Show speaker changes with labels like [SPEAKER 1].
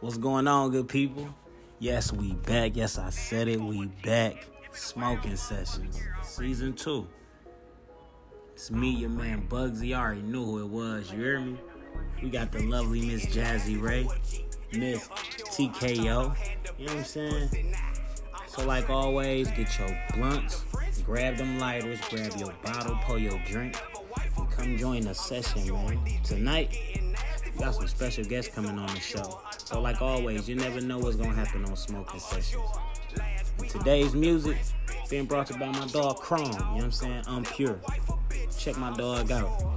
[SPEAKER 1] What's going on, good people? Yes, we back. Yes, I said it. We back. Smoking sessions, season two. It's me, your man Bugsy. I already knew who it was. You hear me? We got the lovely Miss Jazzy Ray, Miss TKO. You know what I'm saying? So, like always, get your blunts, grab them lighters, grab your bottle, pour your drink, and come join the session, man. Tonight, Got some special guests coming on the show. So, like always, you never know what's gonna happen on smoking sessions. And today's music being brought to you by my dog Chrome. You know what I'm saying? I'm pure. Check my dog out.